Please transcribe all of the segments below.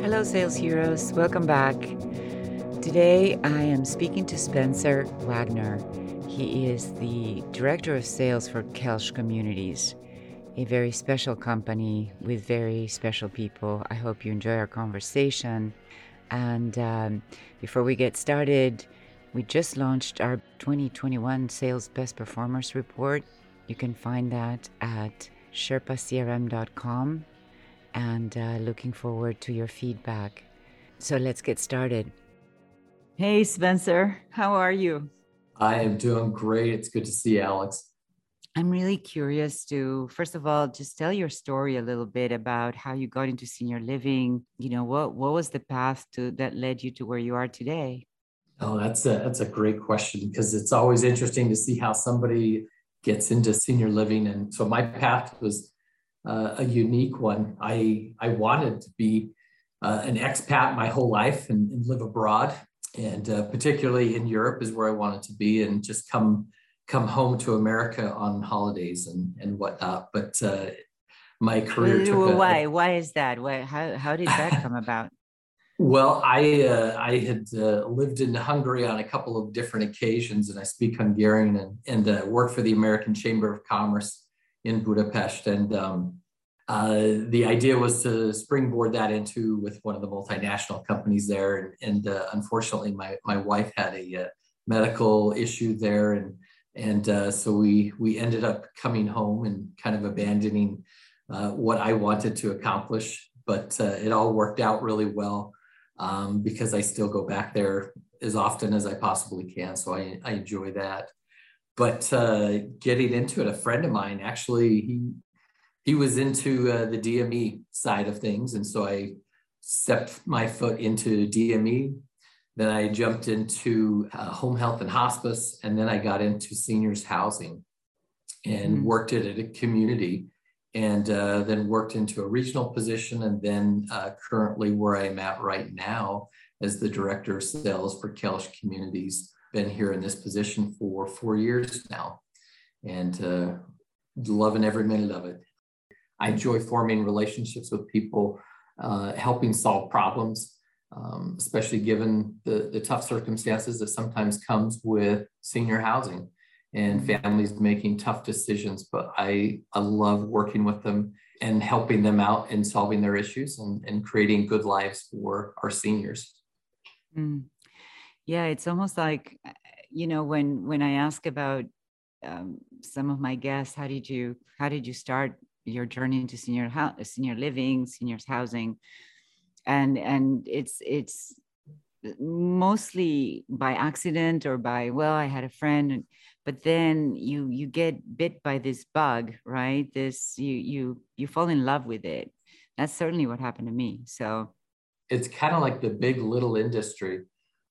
Hello, sales heroes. Welcome back. Today I am speaking to Spencer Wagner. He is the director of sales for Koelsch Communities, a very special company with very special people. I hope you enjoy our conversation. And um, before we get started, we just launched our 2021 Sales Best Performers Report. You can find that at sherpacrm.com and uh, looking forward to your feedback. So let's get started. Hey, Spencer, how are you? I am doing great. It's good to see you, Alex. I'm really curious to, first of all, just tell your story a little bit about how you got into senior living. You know, what what was the path to that led you to where you are today? Oh, that's a that's a great question because it's always interesting to see how somebody gets into senior living. And so my path was uh, a unique one. I I wanted to be uh, an expat my whole life and, and live abroad, and uh, particularly in Europe is where I wanted to be, and just come come home to America on holidays and and whatnot. But uh, my career took a, why why is that? Why how how did that come about? Well, I uh, I had uh, lived in Hungary on a couple of different occasions, and I speak Hungarian and and uh, work for the American Chamber of Commerce in Budapest. And um, uh, the idea was to springboard that into with one of the multinational companies there. And, and uh, unfortunately, my my wife had a uh, medical issue there, and and so we we ended up coming home and kind of abandoning what I wanted to accomplish. But it all worked out really well um, because I still go back there as often as I possibly can. So I, I enjoy that. But uh, getting into it, a friend of mine actually he he was into uh, the DME side of things, and so I stepped my foot into DME then I jumped into uh, home health and hospice, and then I got into seniors housing and mm-hmm. worked it at a community, and uh, then worked into a regional position, and then uh, currently where I'm at right now as the director of sales for Koelsch Communities. Been here in this position for four years now, and uh, loving every minute of it. I enjoy forming relationships with people, uh, helping solve problems um, especially given the, the tough circumstances that sometimes comes with senior housing and families making tough decisions. But I, I love working with them and helping them out and solving their issues and, and creating good lives for our seniors. Mm. Yeah, it's almost like, you know, when when I ask about um, some of my guests, how did you how did you start your journey into senior senior living, seniors housing? and and it's it's mostly by accident or by well i had a friend but then you you get bit by this bug right? This you you you fall in love with it. That's certainly what happened to me so. It's kind of like the big little industry.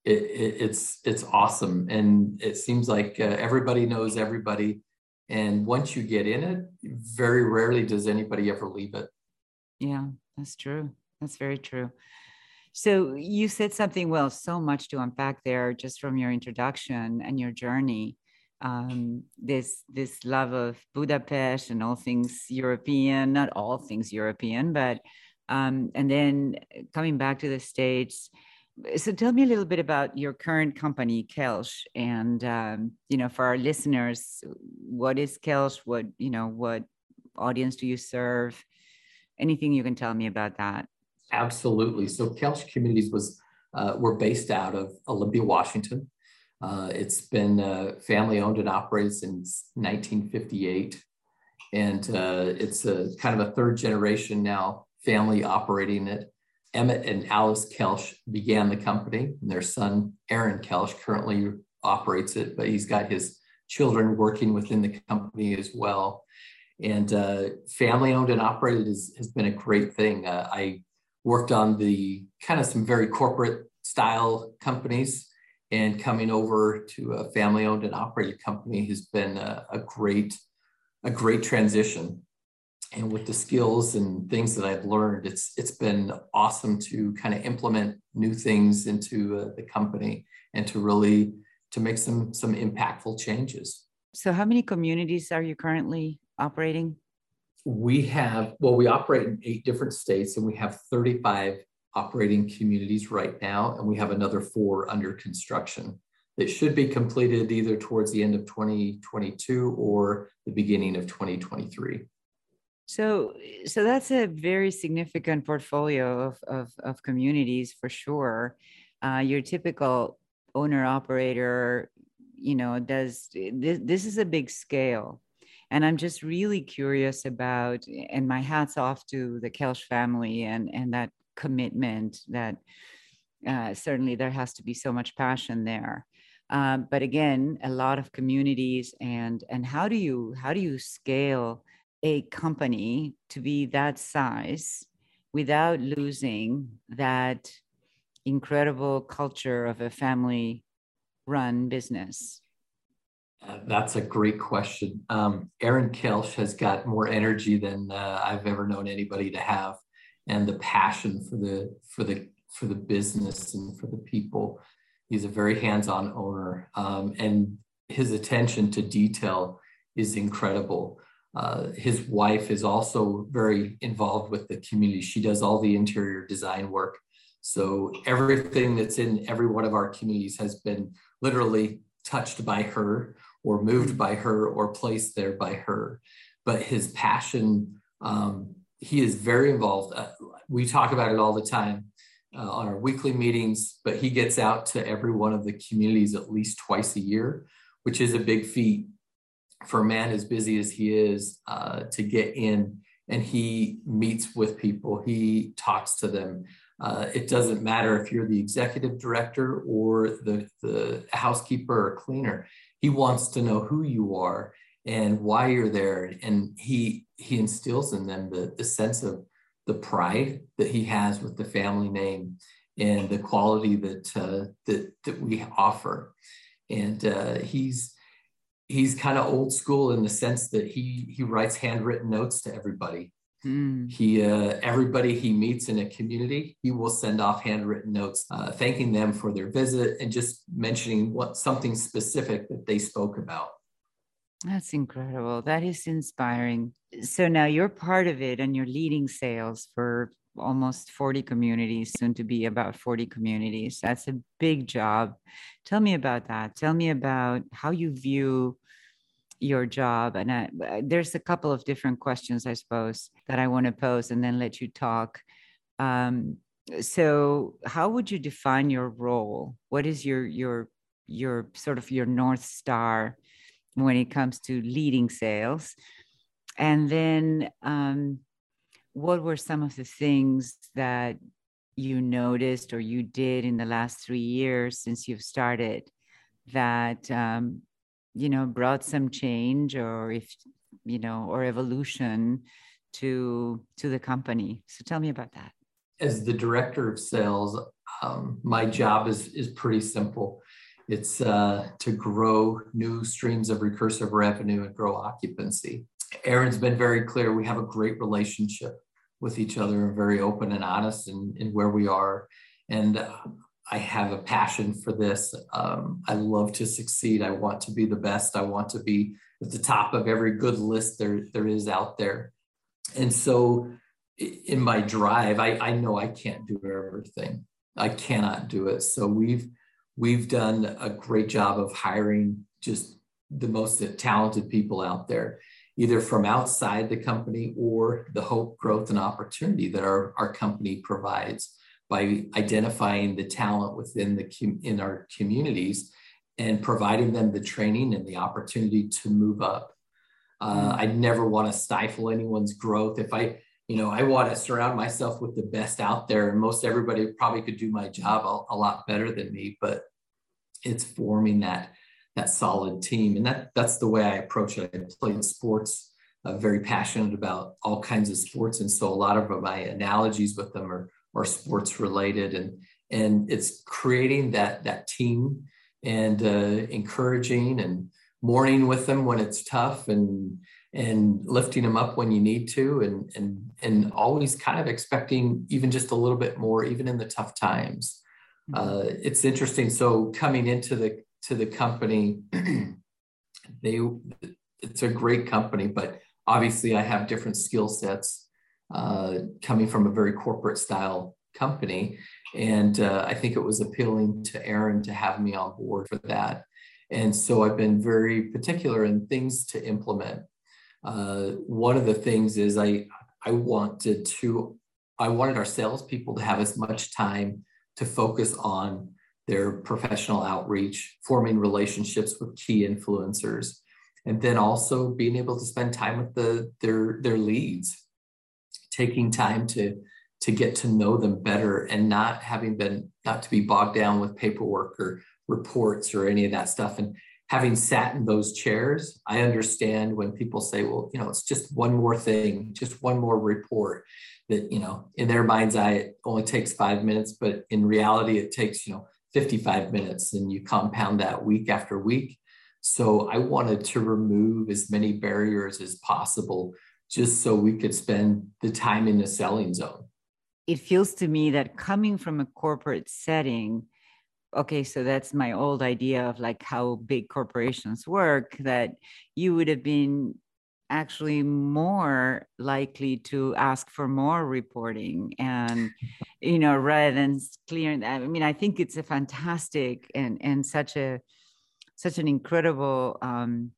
It, it, it's it's awesome and it seems like uh, everybody knows everybody and once you get in it very rarely does anybody ever leave it. Yeah that's true. That's very true. So you said something well, so much to unpack there just from your introduction and your journey. Um, this this love of Budapest and all things European, not all things European, but um, and then coming back to the States. So tell me a little bit about your current company, Koelsch, and um, you know, for our listeners, what is Koelsch? What you know, what audience do you serve? Anything you can tell me about that? Absolutely. So Koelsch Communities was uh, we're based out of Olympia, Washington. Uh, it's been uh, family owned and operated since 1958, and uh, it's a kind of a third generation now family operating it. Emmett and Alice Koelsch began the company, and their son Aaron Koelsch currently operates it, but he's got his children working within the company as well. And uh, family owned and operated is, has been a great thing. Uh, I worked on the kind of some very corporate style companies and coming over to a family owned and operated company has been a, a, great a great transition and with the skills and things that i've learned it's it's been awesome to kind of implement new things into uh, the company and to really to make some some impactful changes so how many communities are you currently operating? We have, well, we operate in eight different states and we have 35 operating communities right now, and we have another four under construction that should be completed either towards the end of 2022 or the beginning of 2023. So, so that's a very significant portfolio of, of, of communities for sure. Uh, your typical owner operator, you know, does this, this is a big scale. And I'm just really curious about, and my hat's off to the Koelsch family and, and that commitment that uh, certainly there has to be so much passion there. Um, but again, a lot of communities and and how do you how do you scale a company to be that size without losing that incredible culture of a family run business? Uh, that's a great question. Um, Aaron Koelsch has got more energy than uh, I've ever known anybody to have, and the passion for the for the for the business and for the people. He's a very hands-on owner, um, and his attention to detail is incredible. Uh, his wife is also very involved with the community. She does all the interior design work. So everything that's in every one of our communities has been literally touched by her or moved by her or placed there by her. But his passion, um, he is very involved. Uh, we talk about it all the time uh, on our weekly meetings, but he gets out to every one of the communities at least twice a year, which is a big feat for a man as busy as he is uh, to get in and he meets with people, he talks to them. Uh, it doesn't matter if you're the executive director or the, the housekeeper or cleaner. He wants to know who you are and why you're there. And he he instills in them the, the sense of the pride that he has with the family name and the quality that uh, that that we offer. And uh, he's he's kind of old school in the sense that he he writes handwritten notes to everybody. Mm. He uh, everybody he meets in a community, he will send off handwritten notes, uh, thanking them for their visit and just mentioning what something specific that they spoke about. That's incredible. That is inspiring. So now you're part of it, and you're leading sales for almost 40 communities, soon to be about 40 communities. That's a big job. Tell me about that. Tell me about how you view your job. And I, there's a couple of different questions, I suppose, that I want to pose and then let you talk. Um, so, how would you define your role? What is your your your sort of your north star when it comes to leading sales? And then, um, what were some of the things that you noticed or you did in the last three years since you've started that um, you know brought some change or if you know or evolution to to the company? So tell me about that. As the director of sales um, my job is is pretty simple it's uh, to grow new streams of recursive revenue and grow occupancy aaron's been very clear we have a great relationship with each other and very open and honest in, in where we are. And uh, I have a passion for this. Um, I love to succeed. I want to be the best. I want to be at the top of every good list there, there is out there. And so in my drive, I, I know I can't do everything. I cannot do it. So we've we've done a great job of hiring just the most talented people out there either from outside the company or the hope, growth, and opportunity that our, our company provides by identifying the talent within the in our communities and providing them the training and the opportunity to move up. Uh, mm. I never want to stifle anyone's growth. If I, you know, I want to surround myself with the best out there, and most everybody probably could do my job a, a lot better than me. But it's forming that that solid team. And that that's the way I approach it. I played sports, uh, very passionate about all kinds of sports. And so a lot of my analogies with them are, are sports related. And, and it's creating that, that team and uh, encouraging and mourning with them when it's tough and, and lifting them up when you need to and, and, and always kind of expecting even just a little bit more, even in the tough times. Mm-hmm. Uh, it's interesting. So coming into the to the company, they it's a great company, but obviously I have different skill sets uh, coming from a very corporate style company. And uh, I think it was appealing to Aaron to have me on board for that. And so I've been very particular in things to implement. Uh, one of the things is I I wanted to I wanted our salespeople to have as much time to focus on their professional outreach, forming relationships with key influencers, and then also being able to spend time with the their their leads, taking time to to get to know them better and not having been not to be bogged down with paperwork or reports or any of that stuff. And having sat in those chairs i understand when people say well you know it's just one more thing just one more report that you know in their mind's eye it only takes five minutes but in reality it takes you know 55 minutes and you compound that week after week. So i wanted to remove as many barriers as possible just so we could spend the time in the selling zone. It feels to me that coming from a corporate setting okay so that's my old idea of like how big corporations work that you would have been actually more likely to ask for more reporting and you know rather than clearing i mean i think it's a fantastic and and such a such an incredible um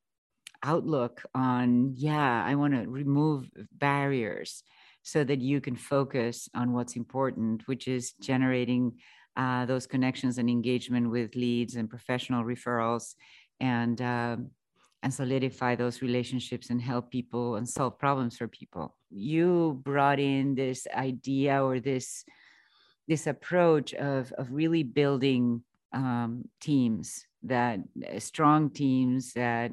outlook on yeah i want to remove barriers so that you can focus on what's important which is generating uh, those connections and engagement with leads and professional referrals and uh, and solidify those relationships and help people and solve problems for people. You brought in this idea or this this approach of of really building um, teams that uh, strong teams that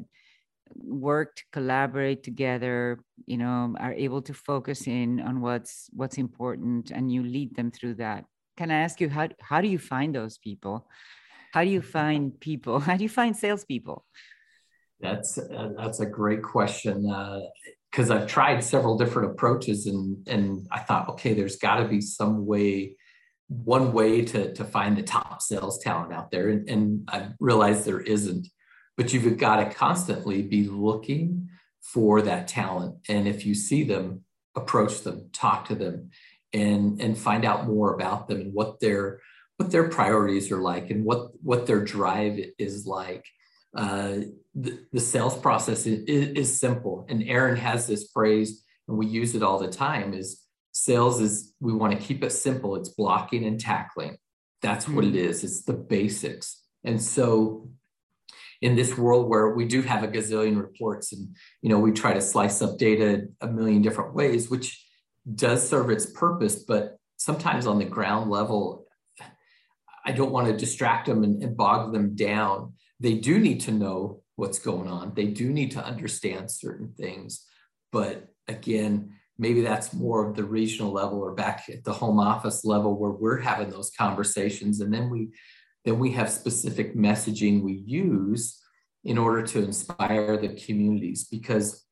work collaborate together you know are able to focus in on what's what's important and you lead them through that can I ask you how how do you find those people? How do you find people? How do you find salespeople? That's uh, that's a great question because uh, I've tried several different approaches and and I thought, okay, there's got to be some way, one way to to find the top sales talent out there, and, and I realized there isn't. But you've got to constantly be looking for that talent, and if you see them, approach them, talk to them, and and find out more about them and what their what their priorities are like and what what their drive is like. Uh, the, the sales process is, is simple. And aaron has this phrase and we use it all the time is sales is we want to keep it simple. It's blocking and tackling. That's what it hmm. it's the basics. And so in this world where we do have a gazillion reports and you know we try to slice up data a million different ways which does serve its purpose, but sometimes on the ground level, I don't want to distract them and, and bog them down. They do need to know what's going on. They do need to understand certain things. But again, maybe that's more of the regional level or back at the home office level where we're having those conversations. And then we then we have specific messaging we use in order to inspire the communities because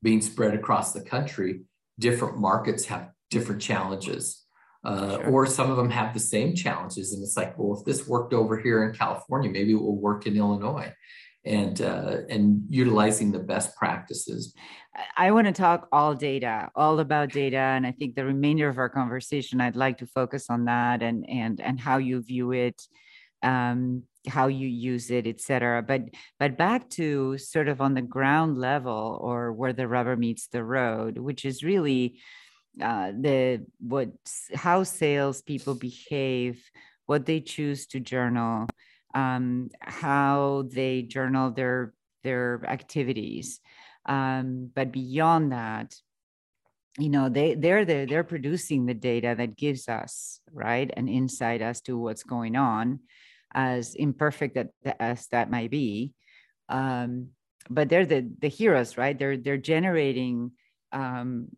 being spread across the country, different markets have different challenges. Uh, sure. Or some of them have the same challenges. And it's like, well, if this worked over here in California, maybe it will work in Illinois and uh, and utilizing the best practices. I want to talk all data, all about data, and I think the remainder of our conversation, I'd like to focus on that and and and how you view it, um, how you use it, etc. But but back to sort of on the ground level or where the rubber meets the road, which is really uh, the what how salespeople behave, what they choose to journal, um, how they journal their their activities. Um, but beyond that, you know they they're the, they're producing the data that gives us right an insight as to what's going on as imperfect as that might be. Um, but they're the the heroes, right? They're they're generating um,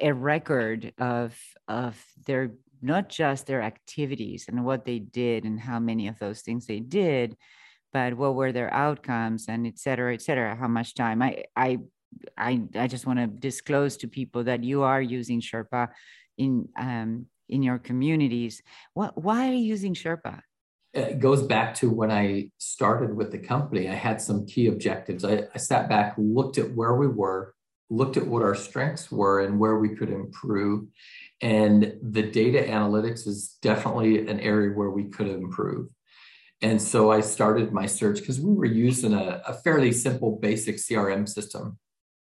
a record of of their not just their activities and what they did and how many of those things they did, but what were their outcomes and et cetera, et cetera. How much time? I I I I just want to disclose to people that you are using Sherpa in um, in your communities. What why are you using Sherpa? It goes back to when I started with the company. I had some key objectives. I, I sat back, looked at where we were, looked at what our strengths were and where we could improve. And the data analytics is definitely an area where we could improve. And so I started my search because we were using a, a, fairly simple basic CRM system,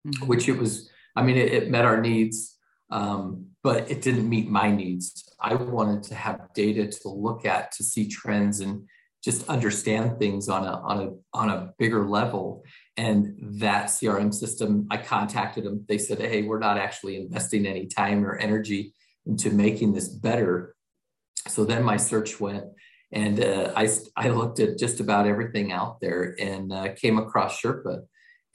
mm-hmm. which it was, I mean, it, it met our needs, um, but it didn't meet my needs. I wanted to have data to look at to see trends and just understand things on a on a on a bigger level. And that crm system i contacted them. They said hey we're not actually investing any time or energy into making this better. So then my search went and uh, I, I looked at just about everything out there and uh, came across sherpa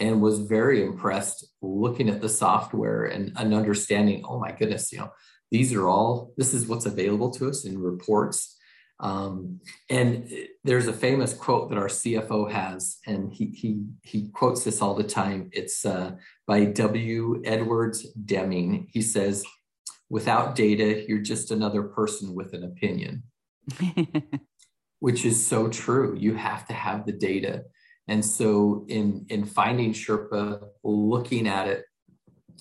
and was very impressed looking at the software and, and understanding oh my goodness you know these are all this is what's available to us in reports um, and there's a famous quote that our CFO has, and he he he quotes this all the time. It's uh, by W. Edwards Deming. He says, "Without data, you're just another person with an opinion," which is so true. You have to have the data, and so in in finding Sherpa, looking at it,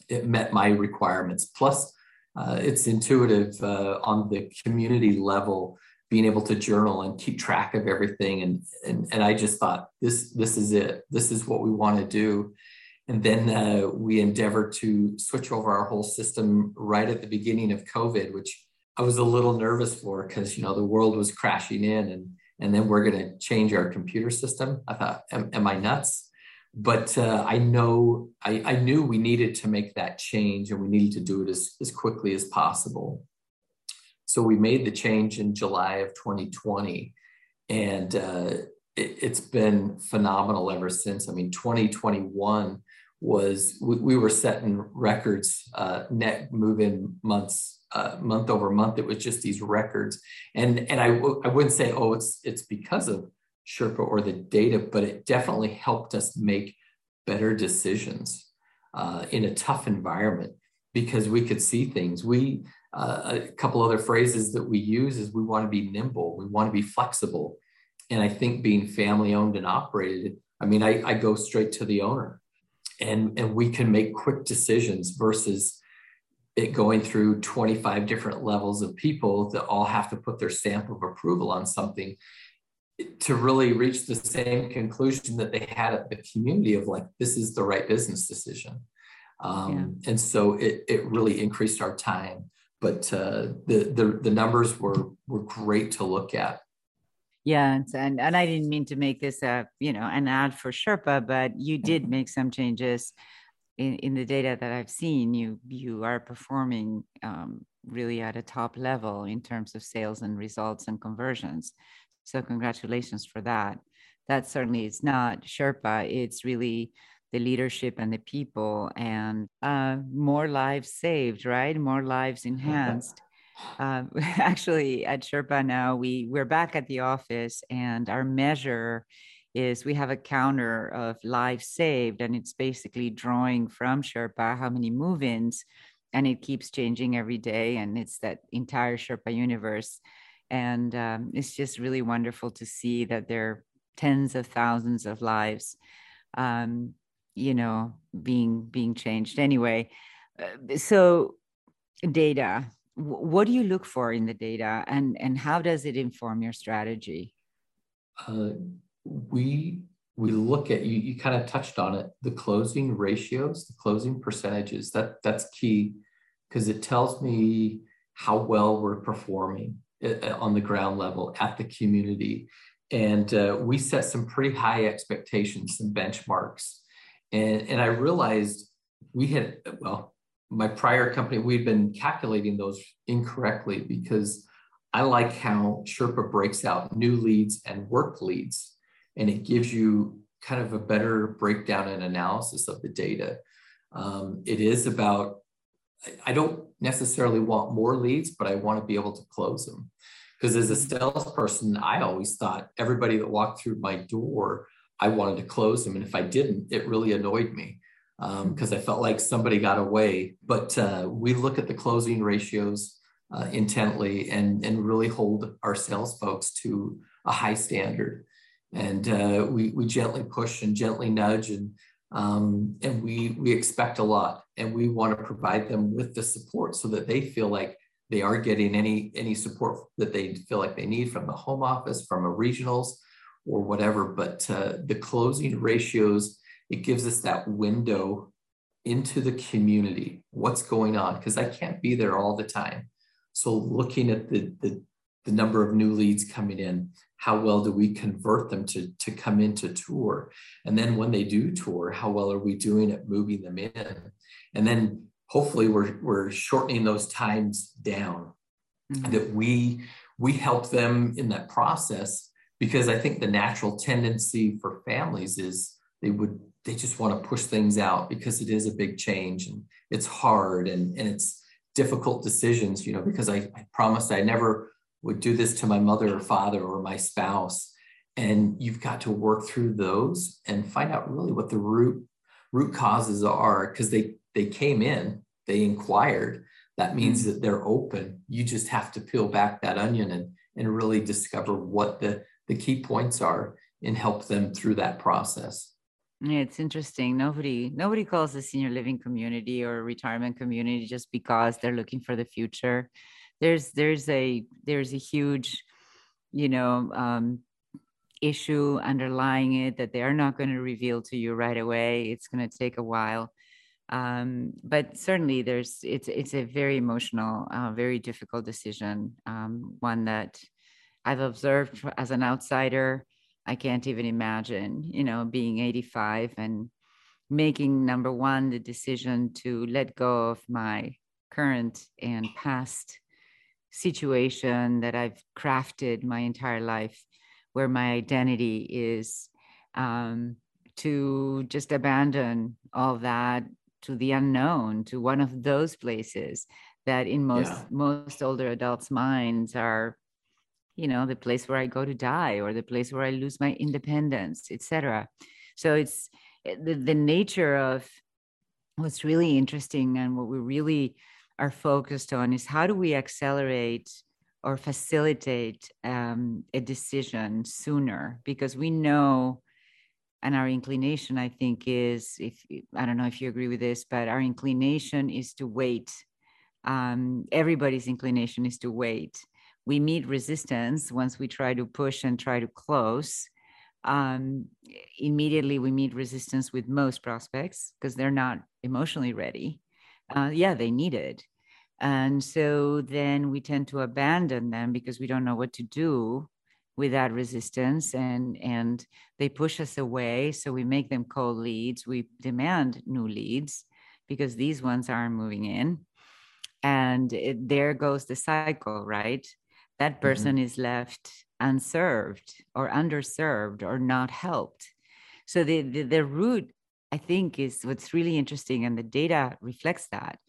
it met my requirements. Plus, uh, it's intuitive uh, on the community level being able to journal and keep track of everything. And and, and i just thought this this is it. This is what we want to do. And then uh, we endeavored to switch over our whole system right at the beginning of covid which i was a little nervous for because you know the world was crashing in and and then we're going to change our computer system. I thought am, am i nuts? But uh, i know I, I knew we needed to make that change and we needed to do it as, as quickly as possible. So we made the change in July of 2020, and uh, it, has been phenomenal ever since. I mean, 2021 was we, we were setting records, uh, net move-in months, uh, month over month. It was just these records, and and I w- I wouldn't say oh it's it's because of Sherpa or the data, but it definitely helped us make better decisions uh, in a tough environment because we could see things. We uh, a couple other phrases that we use is we want to be nimble, we want to be flexible. And I think being family owned and operated, I mean, I, I go straight to the owner and, and we can make quick decisions versus it going through 25 different levels of people that all have to put their stamp of approval on something to really reach the same conclusion that they had at the community of like this is the right business decision um, yeah. and so it, it really increased our time but uh, the, the the numbers were were great to look at. Yeah, and and I didn't mean to make this a you know an ad for Sherpa, but you did make some changes in, in the data that I've seen. You you are performing um, really at a top level in terms of sales and results and conversions. So congratulations for that. That certainly is not Sherpa. It's really the leadership and the people and uh, more lives saved right more lives enhanced uh, actually at sherpa now we we're back at the office and our measure is we have a counter of lives saved and it's basically drawing from sherpa how many move-ins and it keeps changing every day and it's that entire sherpa universe. And um, it's just really wonderful to see that there are tens of thousands of lives um, you know being being changed. Anyway uh, so data what do you look for in the data and and how does it inform your strategy? Uh, we we look at you you kind of touched on it the closing ratios the closing percentages that that's key because it tells me how well we're performing uh, uh, on the ground level at the community. And uh, we set some pretty high expectations and benchmarks. And, and I realized we had, well, my prior company, we'd been calculating those incorrectly because I like how Sherpa breaks out new leads and work leads, and it gives you kind of a better breakdown and analysis of the data. Um, it is about, I don't necessarily want more leads, but I want to be able to close them. Because as a salesperson, I always thought everybody that walked through my door I wanted to close them. And if I didn't, it really annoyed me because um, I felt like somebody got away. But uh, we look at the closing ratios uh, intently and, and really hold our sales folks to a high standard. And uh, we, we gently push and gently nudge. And Um, and we we expect a lot. And we want to provide them with the support so that they feel like they are getting any any support that they feel like they need from the home office from a regionals or whatever. But uh, the closing ratios it gives us that window into the community. What's going on? Because i can't be there all the time. So looking at the, the the number of new leads coming in how well do we convert them to, to come into tour? And then when they do tour how well are we doing at moving them in? And then hopefully we're, we're shortening those times down. Mm-hmm. that we we help them in that process because i think the natural tendency for families is they would they just want to push things out because it is a big change and it's hard and, and it's difficult decisions you know because I, I promised i never would do this to my mother or father or my spouse. And you've got to work through those and find out really what the root root causes are because they they came in they inquired. That mm-hmm. means that they're open. You just have to peel back that onion and and really discover what the the key points are and help them through that process. Yeah, it's interesting. Nobody nobody calls the senior living community or retirement community just because they're looking for the future there's there's a there's a huge you know um, issue underlying it that they are not going to reveal to you right away. It's going to take a while. Um, but certainly there's it's it's a very emotional uh, very difficult decision um, one that i've observed as an outsider. I can't even imagine you know being 85 and making number one the decision to let go of my current and past situation that I've crafted my entire life, where my identity is um, to just abandon all that to the unknown, to one of those places that in most yeah. most older adults' minds are, you know, the place where I go to die or the place where I lose my independence, etc. So it's eh, the, the nature of what's really interesting and what we really are focused on is how do we accelerate or facilitate um, a decision sooner? Because we know and our inclination i think is if i don't know if you agree with this but our inclination is to wait. Um, everybody's inclination is to wait. We meet resistance once we try to push and try to close. Um, immediately we meet resistance with most prospects because they're not emotionally ready uh, yeah they need it and so then we tend to abandon them because we don't know what to do with that resistance and and they push us away. So we make them cold leads. We demand new leads because these ones aren't moving in. And it, there goes the cycle right? That mm-hmm. person mm-hmm. is left unserved or underserved or not helped. So the, the the root i think is what's really interesting and the data reflects that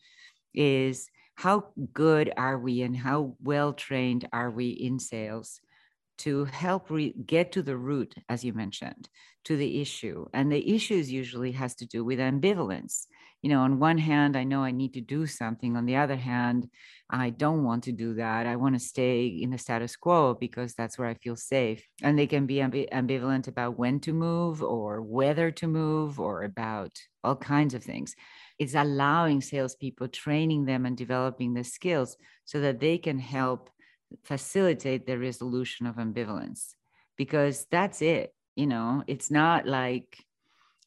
is how good are we and how well trained are we in sales to help re- get to the root as you mentioned to the issue. And the issues usually has to do with ambivalence you know on one hand i know i need to do something on the other hand i don't want to do that i want to stay in the status quo because that's where i feel safe and they can be ambi- ambivalent about when to move or whether to move or about all kinds of things it's allowing salespeople, training them and developing the skills so that they can help facilitate the resolution of ambivalence. Because that's it. You know, it's not like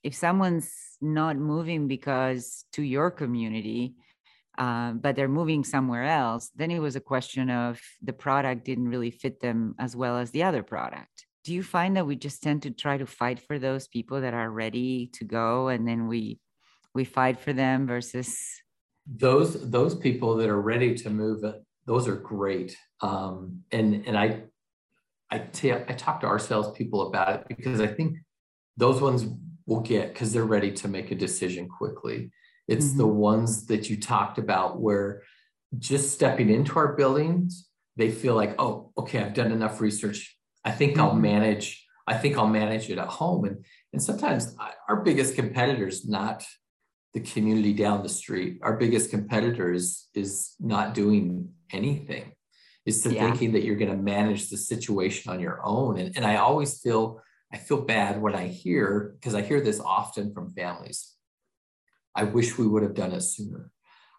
if someone's not moving because to your community, uh, but they're moving somewhere else, then it was a question of the product didn't really fit them as well as the other product. Do you find that we just tend to try to fight for those people that are ready to go and then we we fight for them versus those those people that are ready to move those are great um, and and i I, t- I talk to our salespeople about it because i think those ones will get because they're ready to make a decision quickly it's mm-hmm. the ones that you talked about where just stepping into our buildings they feel like oh okay i've done enough research i think mm-hmm. i'll manage i think i'll manage it at home and and sometimes our biggest competitors not the community down the street. Our biggest competitor is, is not doing anything. Is to yeah. thinking that you're going to manage the situation on your own. And, and I always feel I feel bad when I hear, because I hear this often from families. I wish we would have done it sooner.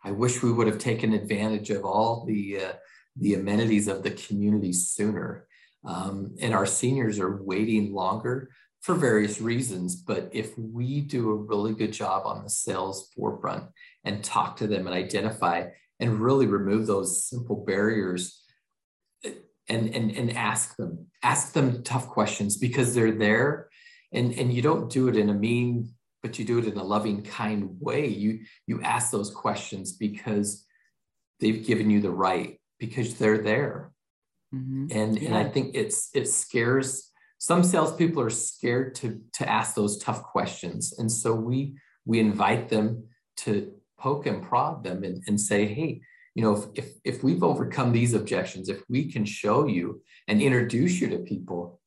I wish we would have taken advantage of all the uh, the amenities of the community sooner. Um, and our seniors are waiting longer for various reasons. But if we do a really good job on the sales forefront and talk to them and identify and really remove those simple barriers and, and, and ask them, ask them tough questions because they're there and, and you don't do it in a mean, but you do it in a loving, kind way. You, you ask those questions because they've given you the right, because they're there. Mm-hmm. And, yeah. and I think it's, it scares some salespeople are scared to, to ask those tough questions. And so we, we invite them to poke and prod them and, and say, hey, you know, if, if, if we've overcome these objections, if we can show you and introduce you to people,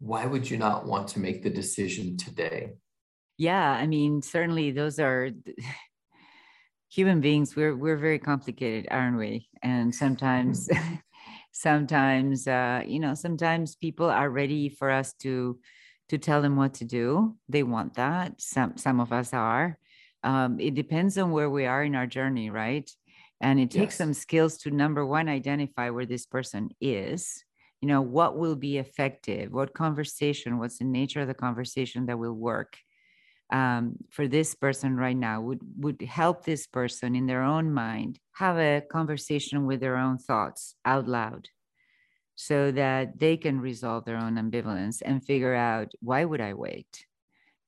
why would you not want to make the decision today? Yeah, I mean, certainly those are human beings. We're we're very complicated, aren't we? And sometimes, sometimes, uh, you know, sometimes people are ready for us to to tell them what to do. They want that. Some some of us are. Um, it depends on where we are in our journey, right? And it takes yes. some skills to number one, identify where this person is. You know, what will be effective? What conversation? What's the nature of the conversation that will work um, for this person right now? Would would help this person in their own mind have a conversation with their own thoughts out loud, so that they can resolve their own ambivalence and figure out why would I wait?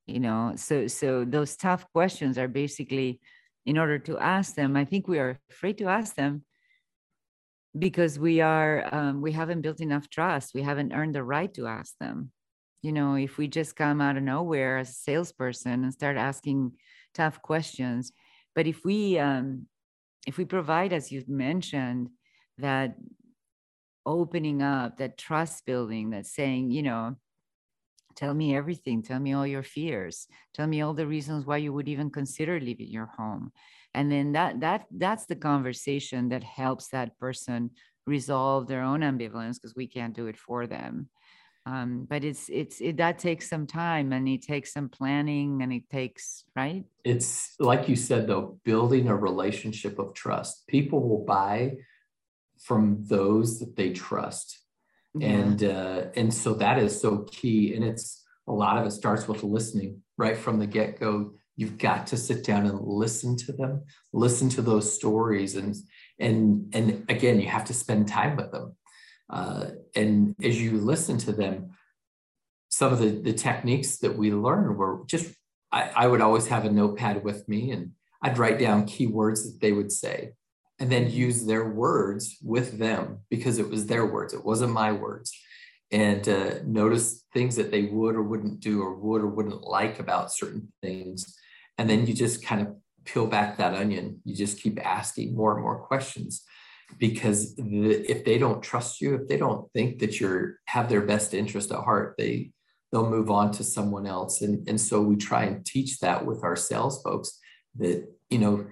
You know, so so those tough questions are basically in order to ask them. I think we are afraid to ask them because we are um, we haven't built enough trust. We haven't earned the right to ask them. You know if we just come out of nowhere as a salesperson and start asking tough questions. But if we um, if we provide as you've mentioned that opening up that trust building that saying you know Tell me everything. Tell me all your fears. Tell me all the reasons why you would even consider leaving your home. And then that that that's the conversation that helps that person resolve their own ambivalence because we can't do it for them. Um, but it's it's it, that takes some time and it takes some planning and it takes right. It's like you said though, building a relationship of trust. People will buy from those that they trust yeah. and uh, and so that is so key and it's a lot of it starts with listening right from the get-go. You've got to sit down and listen to them listen to those stories and and and again you have to spend time with them. Uh, and as you listen to them some of the, the techniques that we learned were just I, I would always have a notepad with me and i'd write down keywords that they would say and then use their words with them because it was their words. It wasn't my words. And uh, notice things that they would or wouldn't do or would or wouldn't like about certain things. And then you just kind of peel back that onion. You just keep asking more and more questions because the, if they don't trust you if they don't think that you're have their best interest at heart they they'll move on to someone else. And, and so we try and teach that with our sales folks that you know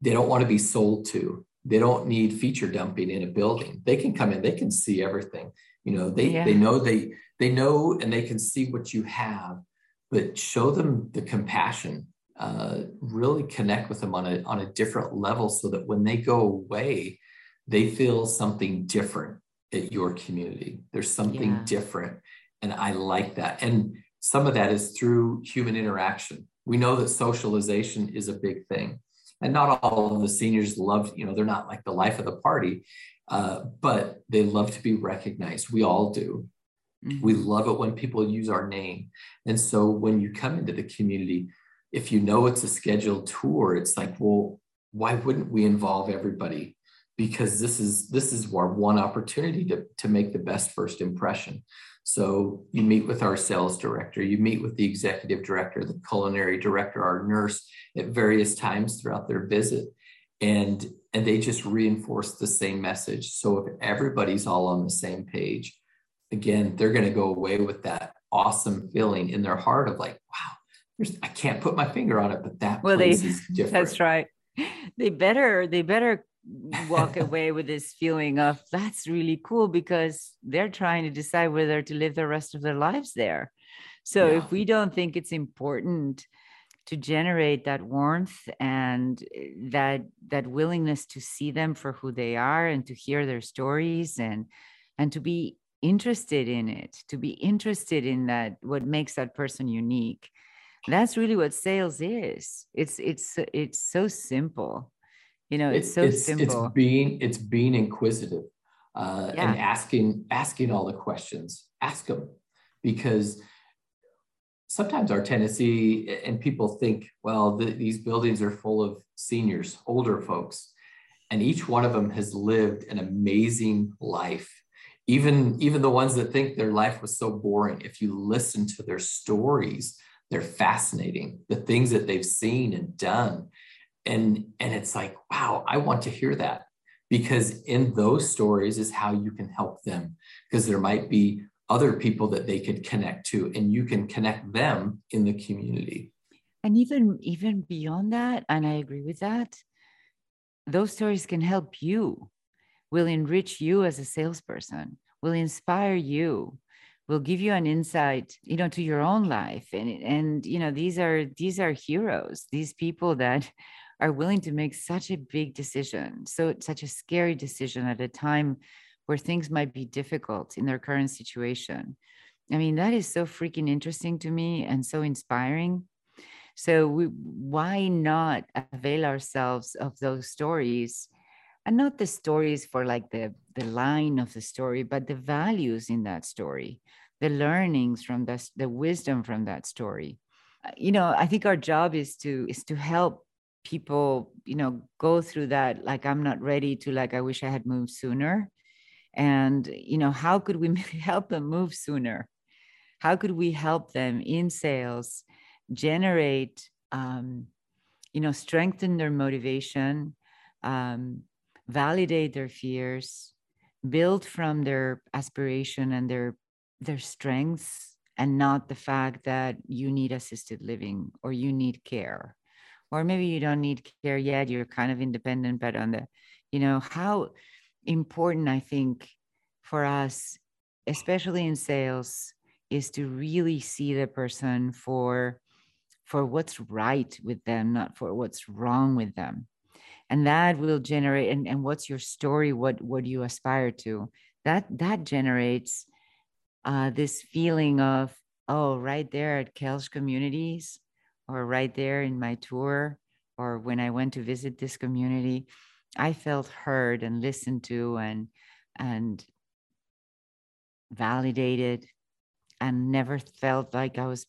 they don't want to be sold to. They don't need feature dumping in a building. They can come in they can see everything. You know they yeah. they know they they know and they can see what you have but show them the compassion uh, really connect with them on a on a different level so that when they go away they feel something different at your community. There's something yeah. different and i like that. And some of that is through human interaction. We know that socialization is a big thing and not all of the seniors love you know they're not like the life of the party uh, but they love to be recognized. We all do. Mm-hmm. we love it when people use our name. And so when you come into the community if you know it's a scheduled tour it's like well why wouldn't we involve everybody because this is this is our one opportunity to, to make the best first impression so you meet with our sales director, you meet with the executive director, the culinary director, our nurse at various times throughout their visit. And, and they just reinforce the same message. So if everybody's all on the same page, again, they're going to go away with that awesome feeling in their heart of like, wow, I can't put my finger on it, but that well, place they, is different. That's right. They better they better walk away with this feeling of that's really cool because they're trying to decide whether to live the rest of their lives there. So yeah. if we don't think it's important to generate that warmth and eh, that that willingness to see them for who they are and to hear their stories and and to be interested in it to be interested in that what makes that person unique that's really what sales is it's it's it's so simple you know it's, it's so it's, simple. it's being it's being inquisitive uh, yeah. and asking asking all the questions. Ask them because sometimes our tendency and people think well the, these buildings are full of seniors older folks and each one of them has lived an amazing life. Even even the ones that think their life was so boring if you listen to their stories they're fascinating. The things that they've seen and done and and it's like wow i want to hear that. Because in those stories is how you can help them. Because there might be other people that they could connect to and you can connect them in the community. And even even beyond that and i agree with that those stories can help you. Will enrich you as a salesperson. Will inspire you. Will give you an insight you know to your own life. And and you know these are these are heroes. These people that are willing to make such a big decision so such a scary decision at a time where things might be difficult in their current situation. I mean that is so freaking interesting to me and so inspiring. So we, why not avail ourselves of those stories? And not the stories for like the the line of the story but the values in that story the learnings from that the wisdom from that story. Uh, you know i think our job is to is to help people you know go through that like i'm not ready to like i wish i had moved sooner. And you know how could we help them move sooner? How could we help them in sales generate um, you know strengthen their motivation um, validate their fears build from their aspiration and their their strengths and not the fact that you need assisted living or you need care or maybe you don't need care yet you're kind of independent but on the you know how important i think for us especially in sales is to really see the person for for what's right with them not for what's wrong with them. And that will generate and, and what's your story what what do you aspire to that that generates uh, this feeling of oh right there at Koelsch communities or right there in my tour or when i went to visit this community i felt heard and listened to and and validated and never felt like i was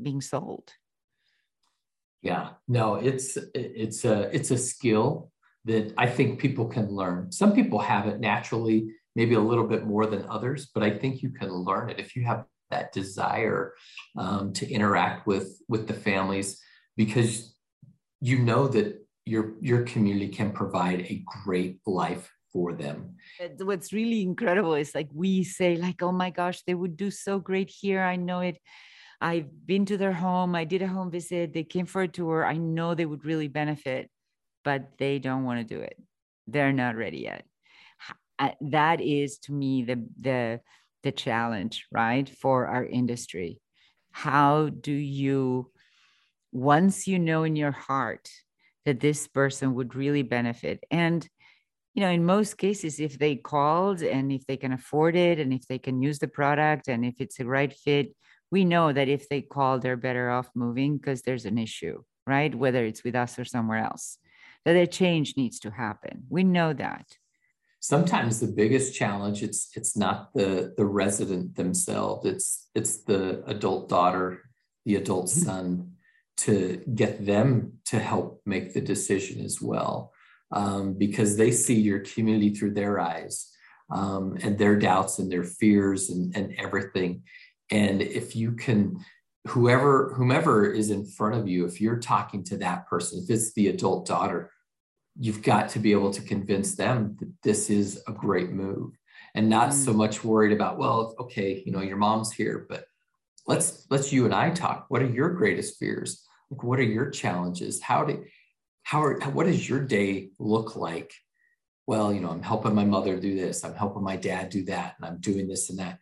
being sold yeah, no, it's it's a it's a skill that I think people can learn. Some people have it naturally, maybe a little bit more than others, but I think you can learn it if you have that desire um, to interact with with the families because you know that your your community can provide a great life for them. What's really incredible is like we say like, oh my gosh, they would do so great here. I know it I've been to their home. I did a home visit. They came for a tour. I know they would really benefit, but they don't want to do it. They're not ready yet. That is to me the the the challenge, right, for our industry. How do you once you know in your heart that this person would really benefit and you know in most cases if they called and if they can afford it and if they can use the product and if it's a right fit we know that if they call, they're better off moving because there's an issue, right? Whether it's with us or somewhere else, that a change needs to happen. We know that. Sometimes the biggest challenge it's it's not the the resident themselves. It's it's the adult daughter, the adult mm-hmm. son, to get them to help make the decision as well, um, because they see your community through their eyes um, and their doubts and their fears and, and everything and if you can whoever whomever is in front of you if you're talking to that person if it's the adult daughter you've got to be able to convince them that this is a great move and not mm. so much worried about well okay you know your mom's here but let's let's you and i talk. What are your greatest fears? Like what are your challenges? How do how are what does your day look like? Well, you know, I'm helping my mother do this, I'm helping my dad do that, and I'm doing this and that.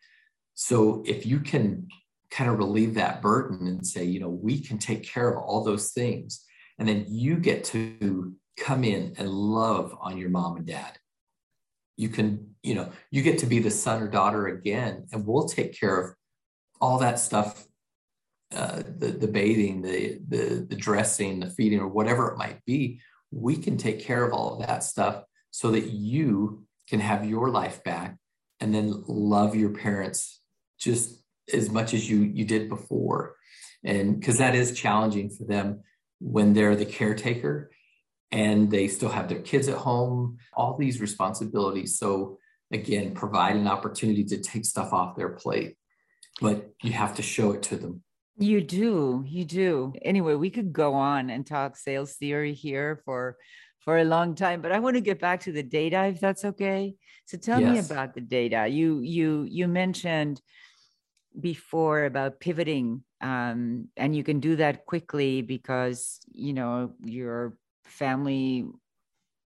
So if you can kind of relieve that burden and say, you know, we can take care of all those things, and then you get to come in and love on your mom and dad. You can, you know, you get to be the son or daughter again, and we'll take care of all that stuff uh, the, the bathing, the, the, the dressing, the feeding, or whatever it might be, we can take care of all of that stuff so that you can have your life back and then love your parents just as much as you you did before and because that is challenging for them when they're the caretaker and they still have their kids at home all these responsibilities so again provide an opportunity to take stuff off their plate but you have to show it to them you do, you do. Anyway, we could go on and talk sales theory here for for a long time, but I want to get back to the data if that's okay. So tell yes. me about the data. You you you mentioned before about pivoting um, and you can do that quickly because you know your family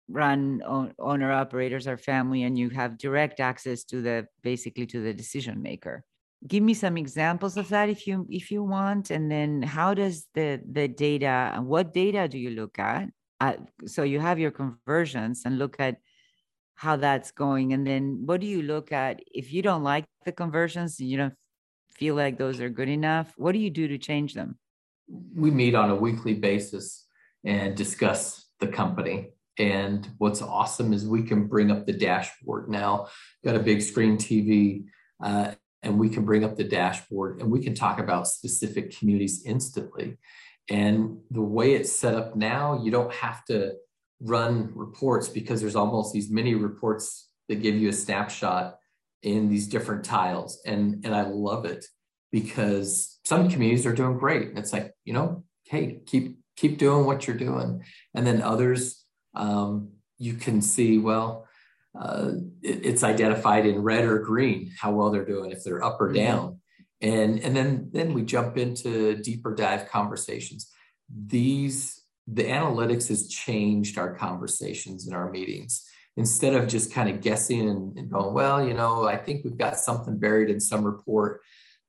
run owner operators are family and you have direct access to the basically to the decision maker. Give me some examples of that if you if you want and then how does the the data what data do you look at? Uh, so you have your conversions and look at how that's going and then what do you look at? If you don't like the conversions you don't feel like those are good enough what do you do to change them? We meet on a weekly basis and discuss the company and what's awesome is we can bring up the dashboard now got a big screen tv uh, and we can bring up the dashboard and we can talk about specific communities instantly. And the way it's set up now, you don't have to run reports because there's almost these mini reports that give you a snapshot in these different tiles. And, and I love it because some communities are doing great. And it's like, you know, hey, keep keep doing what you're doing. And then others, um, you can see, well, uh, it, it's identified in red or green how well they're doing if they're up or mm-hmm. down. And and then then we jump into deeper dive conversations. These the analytics has changed our conversations in our meetings. Instead of just kind of guessing and, and going well you know i think we've got something buried in some report.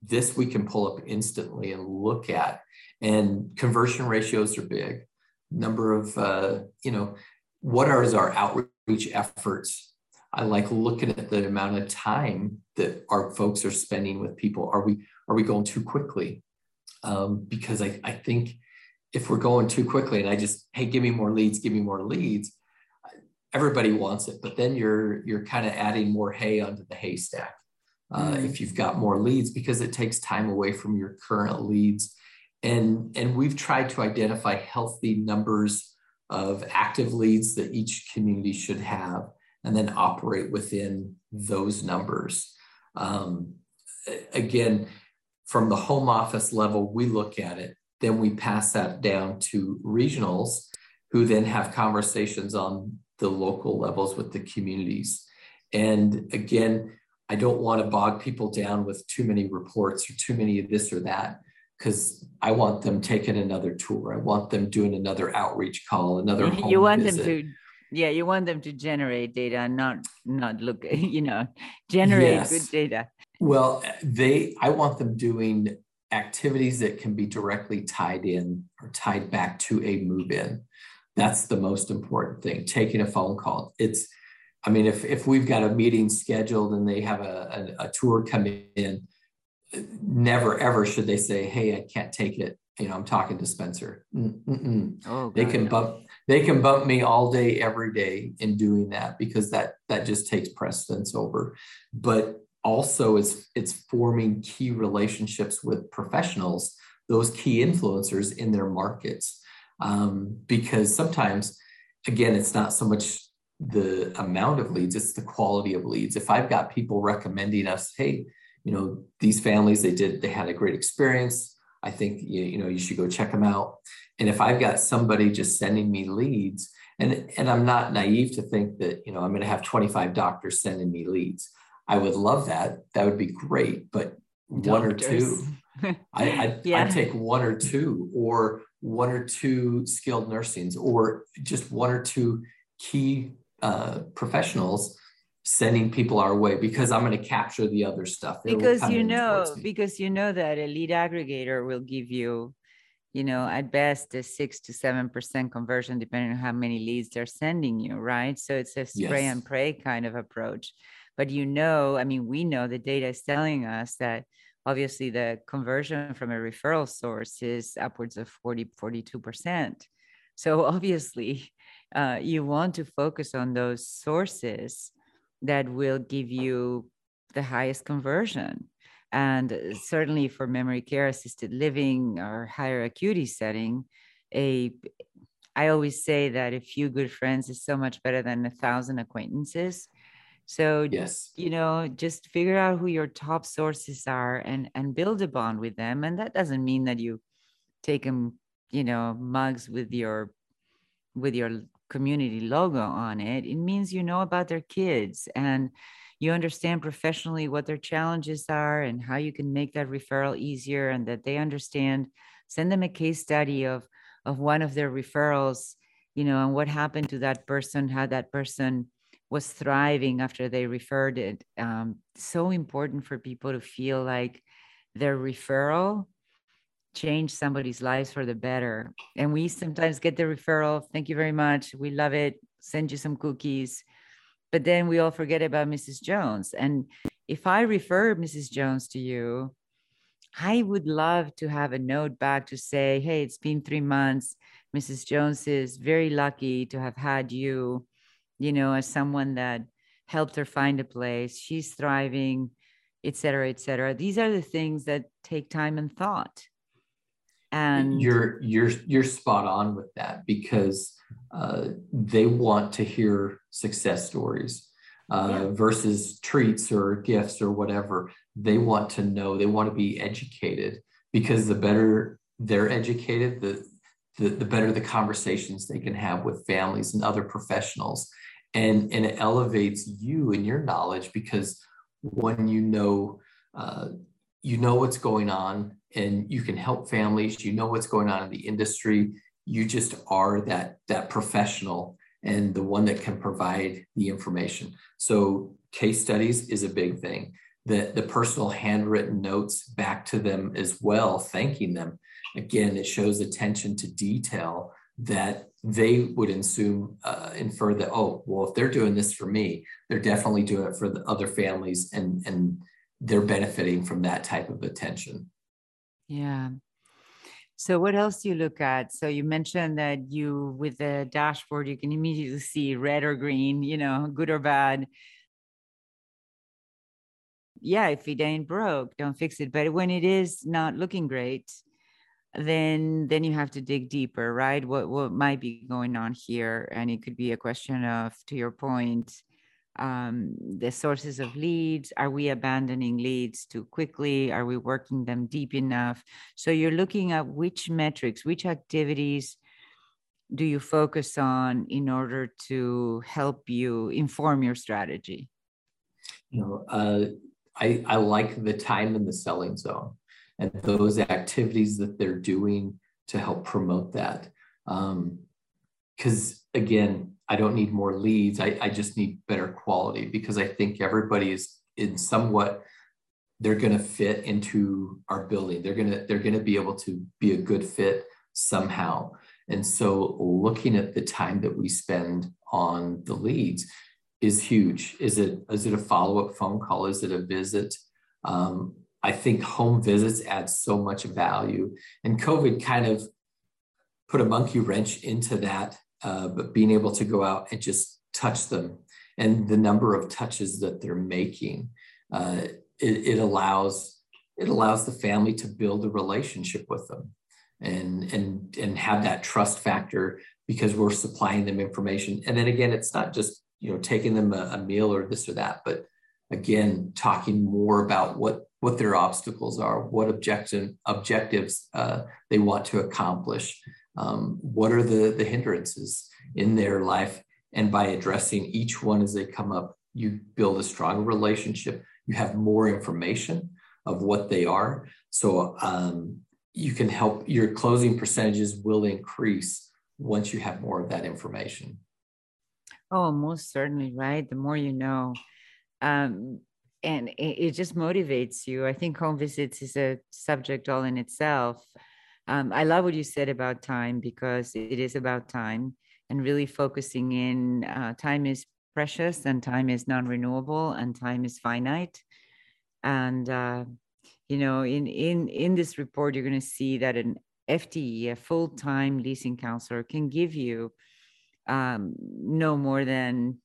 This we can pull up instantly and look at and conversion ratios are big number of uh, you know what are our outreach efforts I like looking at the amount of time that our folks are spending with people. Are we are we going too quickly? Um, because I, I think if we're going too quickly and I just hey give me more leads, give me more leads, everybody wants it. But then you're you're kind of adding more hay onto the haystack uh, mm. if you've got more leads because it takes time away from your current leads. And and we've tried to identify healthy numbers of active leads that each community should have and then operate within those numbers. Um, again, from the home office level, we look at it, then we pass that down to regionals who then have conversations on the local levels with the communities. And again, I don't want to bog people down with too many reports or too many of this or that because I want them taking another tour. I want them doing another outreach call, another. you want visit. them to yeah you want them to generate data and not not look you know generate yes. good data well they i want them doing activities that can be directly tied in or tied back to a move in that's the most important thing taking a phone call it's i mean if if we've got a meeting scheduled and they have a, a, a tour come in never ever should they say hey i can't take it. You know i'm talking to spencer. Oh, they can bump they can bump me all day every day in doing that because that that just takes precedence over. But also it's it's forming key relationships with professionals those key influencers in their markets. Um, because sometimes again it's not so much the amount of leads it's the quality of leads. If i've got people recommending us hey you know these families they did they had a great experience i think you, you know you should go check them out and if I've got somebody just sending me leads, and, and I'm not naive to think that, you know, I'm going to have 25 doctors sending me leads. I would love that. That would be great. But doctors. one or two, I, I, yeah. I take one or two, or one or two skilled nursings, or just one or two key uh, professionals sending people our way because I'm going to capture the other stuff. because you know, because you know that a lead aggregator will give you, you know, at best a six to seven percent conversion, depending on how many leads they're sending you, right? So it's a spray yes. and pray kind of approach. But you know, I mean, we know the data is telling us that obviously the conversion from a referral source is upwards of 40, 42%. So obviously, uh, you want to focus on those sources that will give you the highest conversion. And certainly for memory care, assisted living, or higher acuity setting, a I always say that a few good friends is so much better than a thousand acquaintances. So yes, you know, just figure out who your top sources are and and build a bond with them. And that doesn't mean that you take them, you know, mugs with your with your community logo on it, it means you know about their kids and you understand professionally what their challenges are and how you can make that referral easier and that they understand. Send them a case study of of one of their referrals, you know, and what happened to that person, how that person was thriving after they referred it. Um, so important for people to feel like their referral change somebody's lives for the better. And we sometimes get the referral, thank you very much. We love it. Send you some cookies. But then we all forget about Mrs. Jones. And if I refer Mrs. Jones to you, I would love to have a note back to say, hey, it's been three months. Mrs. Jones is very lucky to have had you, you know, as someone that helped her find a place. She's thriving, et cetera, et cetera. These are the things that take time and thought and you're you're you're spot on with that because uh, they want to hear success stories uh, yeah. versus treats or gifts or whatever they want to know they want to be educated because the better they're educated the, the the better the conversations they can have with families and other professionals and and it elevates you and your knowledge because when you know uh, you know what's going on and you can help families you know what's going on in the industry. You just are that that professional and the one that can provide the information. So case studies is a big thing. The, the personal handwritten notes back to them as well thanking them. Again it shows attention to detail that they would assume uh, infer that oh well if they're doing this for me they're definitely doing it for the other families and and they're benefiting from that type of attention yeah. So what else do you look at? So you mentioned that you with the dashboard you can immediately see red or green, you know, good or bad. Yeah, if it ain't broke, don't fix it. But when it is not looking great, then then you have to dig deeper, right? What what might be going on here? And it could be a question of, to your point, um, the sources of leads are we abandoning leads too quickly? Are we working them deep enough? So you're looking at which metrics which activities do you focus on in order to help you inform your strategy? You know uh, I, I like the time in the selling zone and those activities that they're doing to help promote that. Because um, again I don't need more leads. I, I just need better quality because I think everybody is in somewhat they're going to fit into our building. They're going to they're going to be able to be a good fit somehow. And so looking at the time that we spend on the leads is huge. Is it is it a follow-up phone call? Is it a visit? Um, I think home visits add so much value. And COVID kind of put a monkey wrench into that uh, but being able to go out and just touch them and the number of touches that they're making, uh, it, it, allows it allows the family to build a relationship with them and and and have that trust factor because we're supplying them information. And then again, it's not just you know taking them a, a meal or this or that, but again talking more about what what their obstacles are, what objective objectives uh, they want to accomplish, um, what are the, the hindrances in their life. And by addressing each one as they come up, you build a stronger relationship. You have more information of what they are. So um, you can help your closing percentages will increase once you have more of that information. Oh, most certainly, right? The more you know. Um, and it, it, just motivates you. I think home visits is a subject all in itself. Um, I love what you said about time because it is about time and really focusing in. Uh, time is precious and time is non-renewable and time is finite. And uh, you know, in in in this report, you're going to see that an FTE, a full-time leasing counselor, can give you um, no more than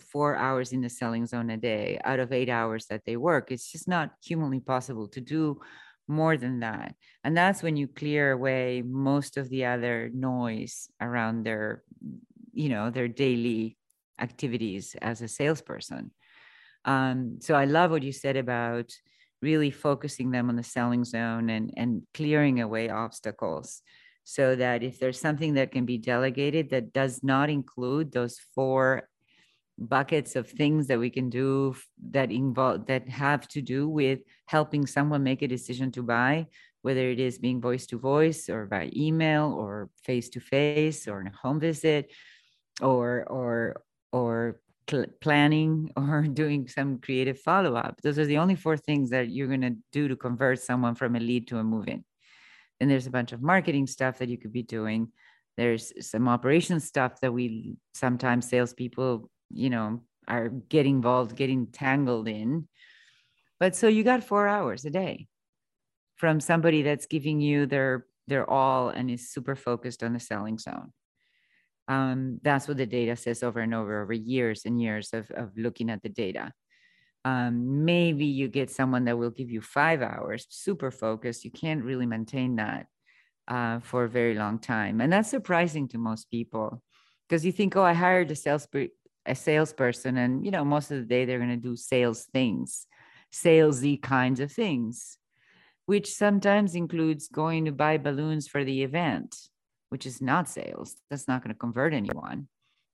four hours in the selling zone a day out of eight hours that they work. It's just not humanly possible to do more than that. And that's when you clear away most of the other noise around their, you know, their daily activities as a salesperson. Um, so I love what you said about really focusing them on the selling zone and, and clearing away obstacles so that if there's something that can be delegated that does not include those four buckets of things that we can do that involve that have to do with helping someone make a decision to buy whether it is being voice to voice or by email or face to face or in a home visit or or or cl- planning or doing some creative follow up those are the only four things that you're going to do to convert someone from a lead to a move in and there's a bunch of marketing stuff that you could be doing. There's some operation stuff that we sometimes salespeople you know, are getting involved, getting tangled in. But so you got four hours a day from somebody that's giving you their their all and is super focused on the selling zone. Um, that's what the data says over and over over years and years of, of looking at the data. Um, maybe you get someone that will give you five hours, super focused. You can't really maintain that uh, for a very long time. And that's surprising to most people because you think, oh, I hired a sales a salesperson and you know most of the day they're going to do sales things salesy kinds of things which sometimes includes going to buy balloons for the event which is not sales. That's not going to convert anyone.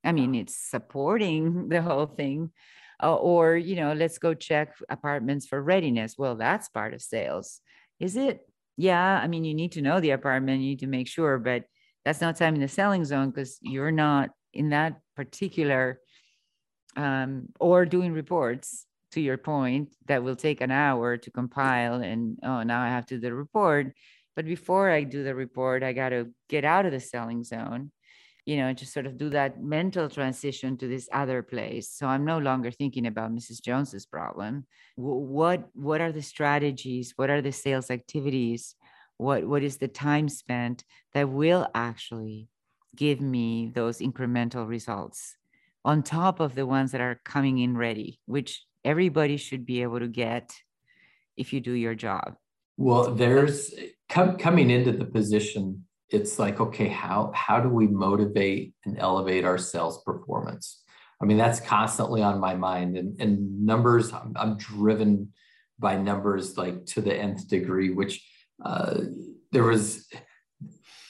I mean it's supporting the whole thing uh, or you know let's go check apartments for readiness. Well that's part of sales. Is it? Yeah i mean you need to know the apartment you need to make sure but that's not time in the selling zone because you're not in that particular um, or doing reports to your point that will take an hour to compile and oh now i have to do the report. But before i do the report i got to get out of the selling zone you know just sort of do that mental transition to this other place. So i'm no longer thinking about mrs jones's problem. What what are the strategies? What are the sales activities? What what is the time spent that will actually give me those incremental results on top of the ones that are coming in ready, which everybody should be able to get if you do your job. Well, there's com- coming into the position, it's like, okay, how how do we motivate and elevate our sales performance? I mean, that's constantly on my mind. And, and numbers, I'm, I'm driven by numbers like to the nth degree, which uh, there was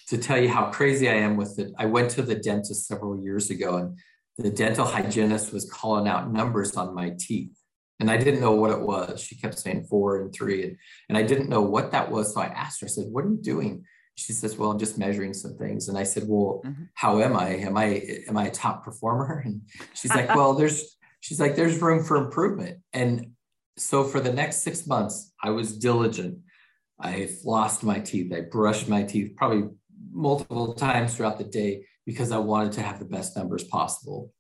to tell you how crazy I am with it. I went to the dentist several years ago and the dental hygienist was calling out numbers on my teeth. And I didn't know what it was. She kept saying four and three. And, and I didn't know what that was. So I asked her, I said, What are you doing? She says, Well, I'm just measuring some things. And I said, Well, mm-hmm. how am I? Am I am I a top performer? And she's like, Well, there's she's like, there's room for improvement. And so for the next six months, I was diligent. I flossed my teeth. I brushed my teeth probably multiple times throughout the day because I wanted to have the best numbers possible.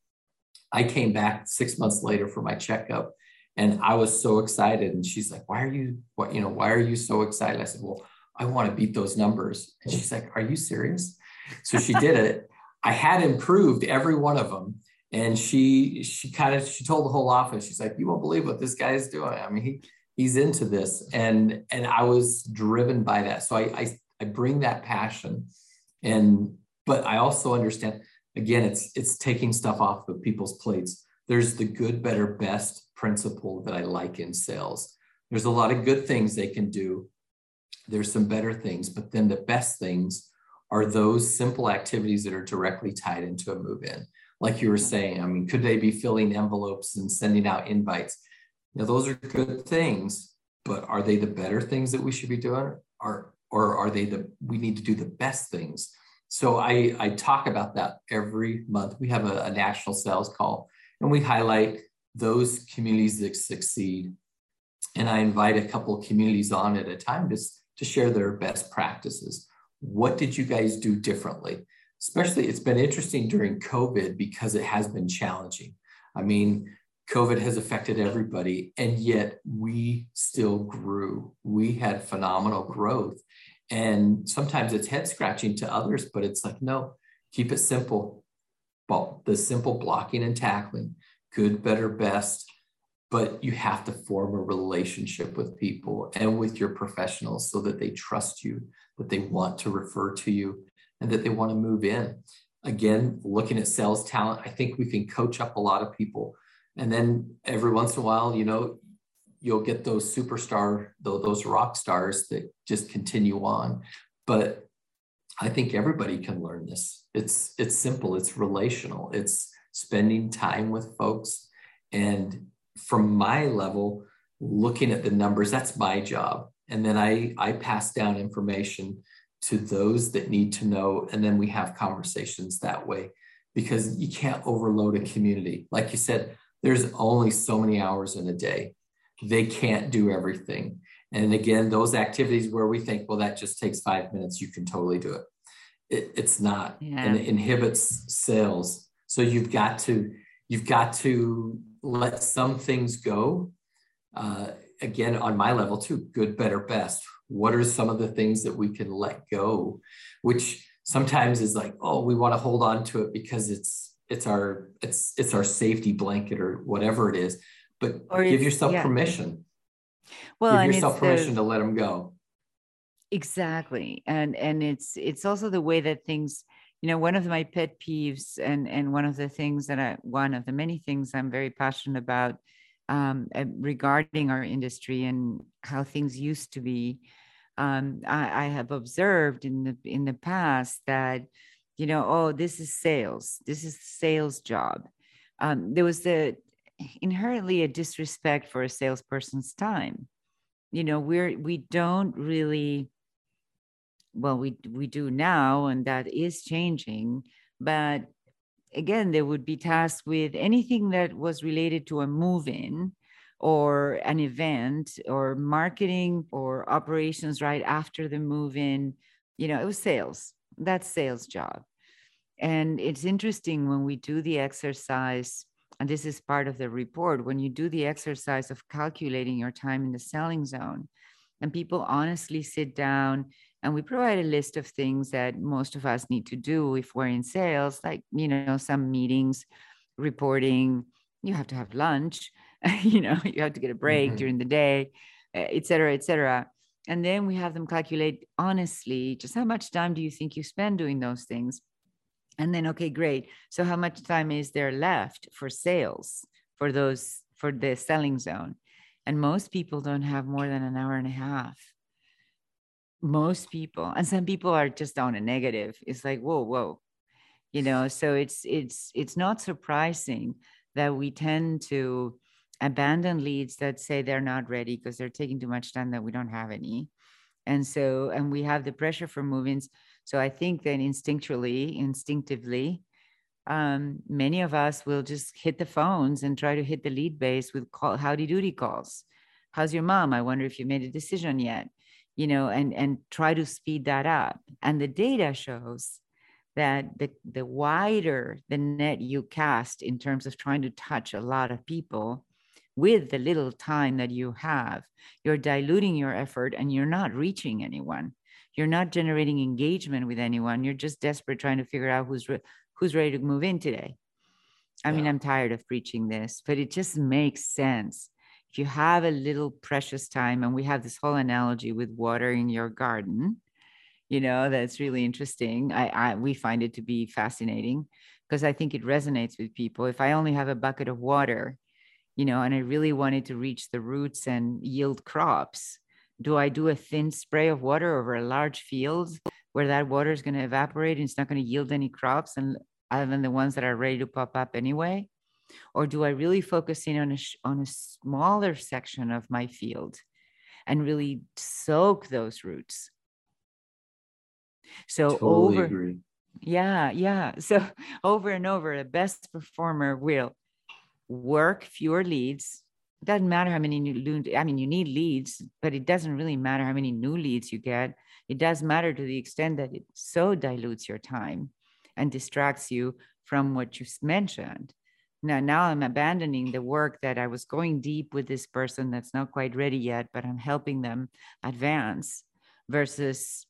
I came back six months later for my checkup and I was so excited. And she's like, why are you, what, you know, why are you so excited? I said, well, I want to beat those numbers. And she's like, are you serious? So she did it. I had improved every one of them. And she, she kind of, she told the whole office, she's like, you won't believe what this guy is doing. I mean, he, he's into this. And, and I was driven by that. So I, I, I bring that passion and but I also understand again, it's it's taking stuff off of people's plates. There's the good, better, best principle that I like in sales. There's a lot of good things they can do. There's some better things, but then the best things are those simple activities that are directly tied into a move in. Like you were saying, I mean, could they be filling envelopes and sending out invites? Now, those are good things, but are they the better things that we should be doing? Or, or are they the, we need to do the best things So I, I talk about that every month. We have a, a national sales call and we highlight those communities that succeed. And I invite a couple of communities on at a time just to share their best practices. What did you guys do differently? Especially, it's been interesting during COVID because it has been challenging. I mean, COVID has affected everybody, and yet we still grew. We had phenomenal growth. And sometimes it's head scratching to others, but it's like, no, keep it simple. Well, the simple blocking and tackling, good, better, best. But you have to form a relationship with people and with your professionals so that they trust you, that they want to refer to you, and that they want to move in. Again, looking at sales talent, I think we can coach up a lot of people and then every once in a while you know you'll get those superstar those rock stars that just continue on. But i think everybody can learn this. It's it's simple. It's relational. It's spending time with folks. And from my level looking at the numbers that's my job. And then i i pass down information to those that need to know and then we have conversations that way. Because you can't overload a community. Like you said there's only so many hours in a day. They can't do everything. And again, those activities where we think, well, that just takes five minutes, you can totally do it. it it's not, yeah. and it inhibits sales. So you've got to, you've got to let some things go. Uh, again, on my level too, good, better, best. What are some of the things that we can let go, which sometimes is like, oh, we want to hold on to it because it's it's our it's it's our safety blanket or whatever it is but or give yourself yeah. permission well give yourself permission the, to let them go exactly and and it's it's also the way that things you know one of my pet peeves and and one of the things that i one of the many things i'm very passionate about um, regarding our industry and how things used to be um, I, I have observed in the in the past that you know, oh, this is sales, this is sales job. Um, there was the inherently a disrespect for a salesperson's time. You know, we're we don't really well, we we do now, and that is changing, but again, they would be tasked with anything that was related to a move in or an event or marketing or operations right after the move in. You know, it was sales that's sales job and it's interesting when we do the exercise and this is part of the report when you do the exercise of calculating your time in the selling zone and people honestly sit down and we provide a list of things that most of us need to do if we're in sales like you know some meetings reporting you have to have lunch you know you have to get a break mm-hmm. during the day et cetera et cetera and then we have them calculate honestly just how much time do you think you spend doing those things? And then, okay, great. So how much time is there left for sales for those for the selling zone? And most people don't have more than an hour and a half. Most people, and some people are just on a negative. It's like, whoa, whoa. You know, so it's it's it's not surprising that we tend to abandon leads that say they're not ready because they're taking too much time that we don't have any and so and we have the pressure for move-ins so i think that instinctually instinctively um, many of us will just hit the phones and try to hit the lead base with call howdy doody calls. How's your mom? I wonder if you made a decision yet you know and and try to speed that up. And the data shows that the the wider the net you cast in terms of trying to touch a lot of people with the little time that you have, you're diluting your effort and you're not reaching anyone. You're not generating engagement with anyone. You're just desperate trying to figure out who's re- who's ready to move in today. I yeah. mean, I'm tired of preaching this, but it just makes sense. If you have a little precious time, and we have this whole analogy with watering your garden, you know, that's really interesting. I, I we find it to be fascinating because I think it resonates with people. If I only have a bucket of water you know, and I really wanted to reach the roots and yield crops. Do I do a thin spray of water over a large field where that water is going to evaporate and it's not going to yield any crops and other than the ones that are ready to pop up anyway? Or do I really focus in on a, on a smaller section of my field and really soak those roots? So totally over, agree. Yeah, yeah. So over and over, the best performer will work fewer leads. Doesn't matter how many new. I mean, you need leads, but it doesn't really matter how many new leads you get. It does matter to the extent that it so dilutes your time and distracts you from what you mentioned. Now, now I'm abandoning the work that I was going deep with this person that's not quite ready yet, but I'm helping them advance versus,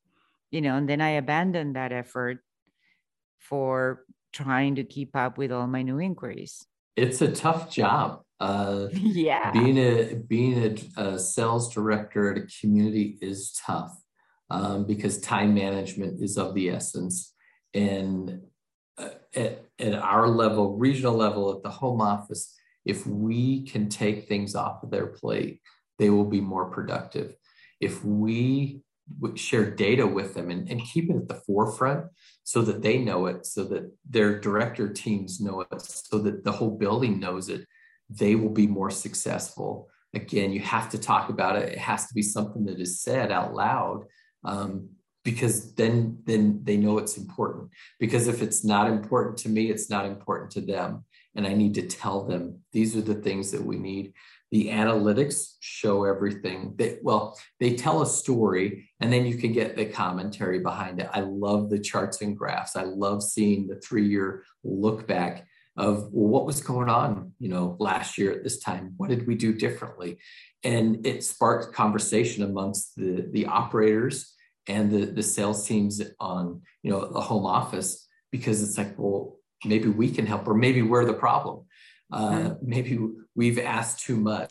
you know, and then I abandon that effort for trying to keep up with all my new inquiries. It's a tough job. Uh, yeah. Being a being a, a, sales director at a community is tough um, because time management is of the essence. And uh, at, at our level, regional level, at the home office, if we can take things off of their plate, they will be more productive. If we share data with them and, and keep it at the forefront so that they know it, so that their director teams know it, so that the whole building knows it, they will be more successful. Again, you have to talk about it. It has to be something that is said out loud um, because then then they know it's important. Because if it's not important to me, it's not important to them, and I need to tell them these are the things that we need the analytics show everything they well they tell a story and then you can get the commentary behind it i love the charts and graphs i love seeing the three year look back of well, what was going on you know last year at this time what did we do differently and it sparked conversation amongst the the operators and the the sales teams on you know the home office because it's like well maybe we can help or maybe we're the problem uh, maybe we've asked too much,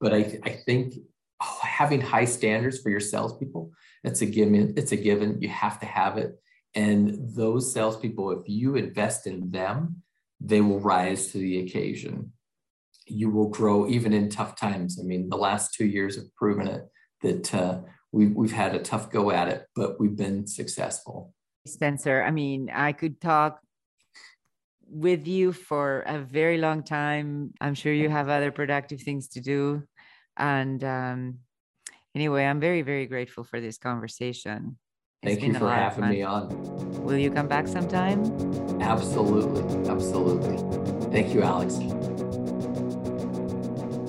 but I, I think oh, having high standards for your salespeople, it's a given. It's a given. You have to have it. And those salespeople, if you invest in them, they will rise to the occasion. You will grow even in tough times. I mean, the last two years have proven it that uh, we've, we've had a tough go at it, but we've been successful. Spencer, I mean, I could talk with you for a very long time. I'm sure you have other productive things to do. And um, anyway, I'm very, very grateful for this conversation. It's Thank you for having me on. Will you come back sometime? Absolutely. Absolutely. Thank you, Alex.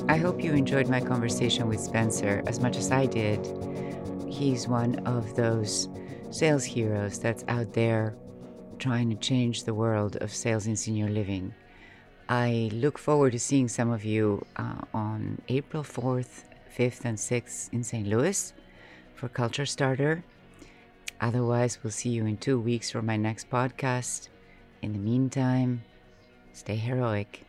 I hope you enjoyed my conversation with Spencer as much as I did. He's one of those sales heroes that's out there trying to change the world of sales in senior living. I look forward to seeing some of you uh, on April 4th, 5th, and 6th in St. Louis for Culture Starter. Otherwise, we'll see you in two weeks for my next podcast. In the meantime, stay heroic.